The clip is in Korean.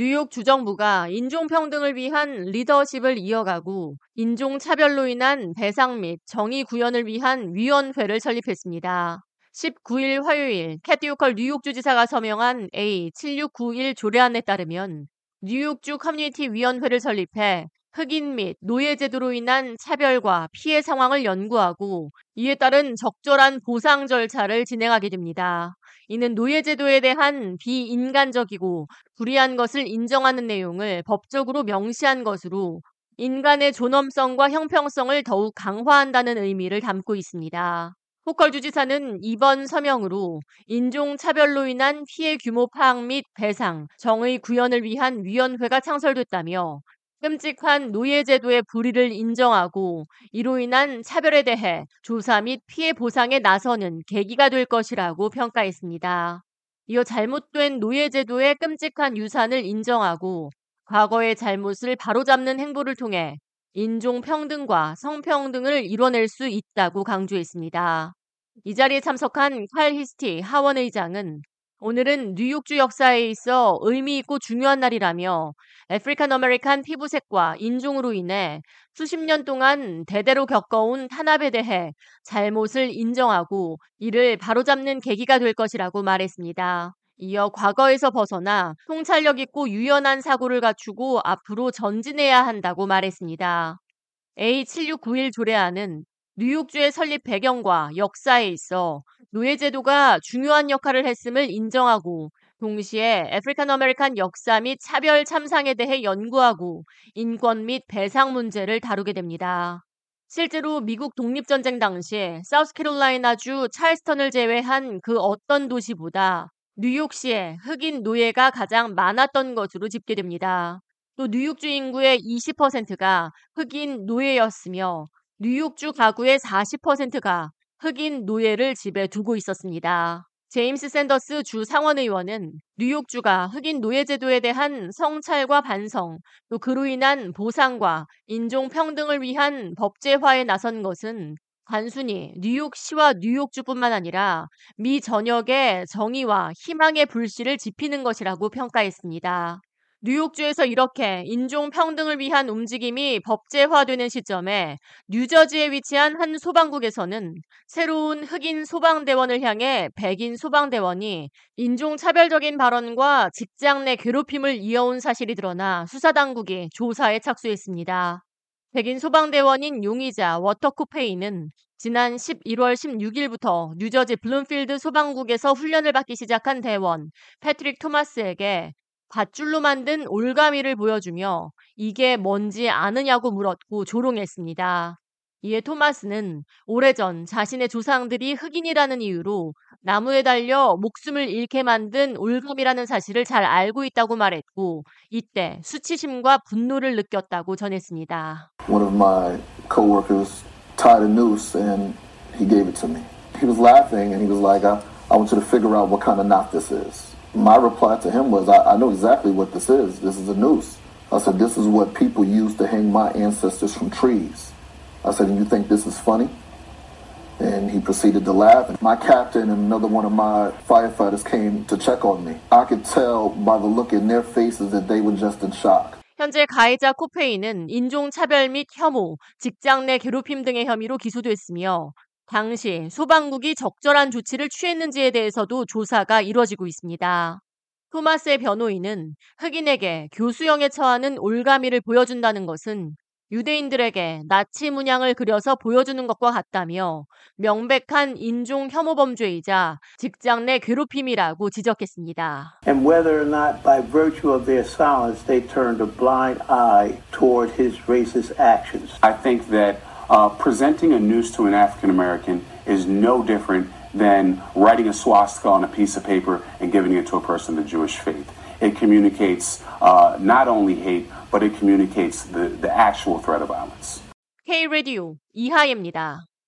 뉴욕 주정부가 인종평등을 위한 리더십을 이어가고 인종차별로 인한 배상 및 정의 구현을 위한 위원회를 설립했습니다. 19일 화요일 캐티 호컬 뉴욕주지사가 서명한 A7691 조례안에 따르면 뉴욕주 커뮤니티 위원회를 설립해 흑인 및 노예 제도로 인한 차별과 피해 상황을 연구하고 이에 따른 적절한 보상 절차를 진행하게 됩니다. 이는 노예 제도에 대한 비인간적이고 불이한 것을 인정하는 내용을 법적으로 명시한 것으로 인간의 존엄성과 형평성을 더욱 강화한다는 의미를 담고 있습니다. 포컬 주지사는 이번 서명으로 인종차별로 인한 피해 규모 파악 및 배상, 정의 구현을 위한 위원회가 창설됐다며 끔찍한 노예제도의 불의를 인정하고 이로 인한 차별에 대해 조사 및 피해 보상에 나서는 계기가 될 것이라고 평가했습니다. 이어 잘못된 노예제도의 끔찍한 유산을 인정하고 과거의 잘못을 바로잡는 행보를 통해 인종평등과 성평등을 이뤄낼 수 있다고 강조했습니다. 이 자리에 참석한 칼 히스티 하원 의장은 오늘은 뉴욕주 역사에 있어 의미 있고 중요한 날이라며 African American 피부색과 인종으로 인해 수십 년 동안 대대로 겪어온 탄압에 대해 잘못을 인정하고 이를 바로잡는 계기가 될 것이라고 말했습니다. 이어 과거에서 벗어나 통찰력 있고 유연한 사고를 갖추고 앞으로 전진해야 한다고 말했습니다. A7691 조례안은 뉴욕주의 설립 배경과 역사에 있어 노예제도가 중요한 역할을 했음을 인정하고 동시에 African American 역사 및 차별 참상에 대해 연구하고 인권 및 배상 문제를 다루게 됩니다. 실제로 미국 독립전쟁 당시 사우스캐롤라이나주 찰스턴을 제외한 그 어떤 도시보다 뉴욕시에 흑인 노예가 가장 많았던 것으로 집계됩니다. 또 뉴욕주 인구의 20%가 흑인 노예였으며 뉴욕주 가구의 40%가 흑인 노예를 집에 두고 있었습니다. 제임스 샌더스 주 상원의원은 뉴욕주가 흑인 노예 제도에 대한 성찰과 반성, 또 그로 인한 보상과 인종 평등을 위한 법제화에 나선 것은 단순히 뉴욕시와 뉴욕주뿐만 아니라 미 전역의 정의와 희망의 불씨를 지피는 것이라고 평가했습니다. 뉴욕주에서 이렇게 인종 평등을 위한 움직임이 법제화되는 시점에 뉴저지에 위치한 한 소방국에서는 새로운 흑인 소방대원을 향해 백인 소방대원이 인종차별적인 발언과 직장 내 괴롭힘을 이어온 사실이 드러나 수사당국이 조사에 착수했습니다. 백인 소방대원인 용의자 워터쿠페이는 지난 11월 16일부터 뉴저지 블룸필드 소방국에서 훈련을 받기 시작한 대원 패트릭 토마스에게 밧줄로 만든 올가미를 보여주며 이게 뭔지 아느냐고 물었고 조롱했습니다. 이에 토마스는 오래전 자신의 조상들이 흑인이라는 이유로 나무에 달려 목숨을 잃게 만든 올가미라는 사실을 잘 알고 있다고 말했고 이때 수치심과 분노를 느꼈다고 전했습니다. One of my coworkers tied a noose and he gave it to me. He was laughing and he was like, I, I want you to figure out what kind of knot this is. my reply to him was, I, I know exactly what this is. This is a noose. I said, this is what people used to hang my ancestors from trees. I said, and you think this is funny? And he proceeded to laugh. And my captain and another one of my firefighters came to check on me. I could tell by the look in their faces that they were just in shock. 현재 가해자 코페이는 인종차별 및 혐오, 직장 내 괴롭힘 등의 혐의로 기소됐으며 당시 소방국이 적절한 조치를 취했는지에 대해서도 조사가 이뤄지고 있습니다. 토마스의 변호인은 흑인에게 교수형에 처하는 올가미를 보여준다는 것은 유대인들에게 나치 문양을 그려서 보여주는 것과 같다며 명백한 인종 혐오 범죄이자 직장 내 괴롭힘이라고 지적했습니다. And whether or not by virtue of their silence they turned a blind eye toward his racist actions. I think that uh, presenting a noose to an African American is no different than writing a swastika on a piece of paper and giving it to a person of the Jewish faith. It communicates uh, not only hate, but it communicates the, the actual threat of violence. K-Radio 이하예입니다.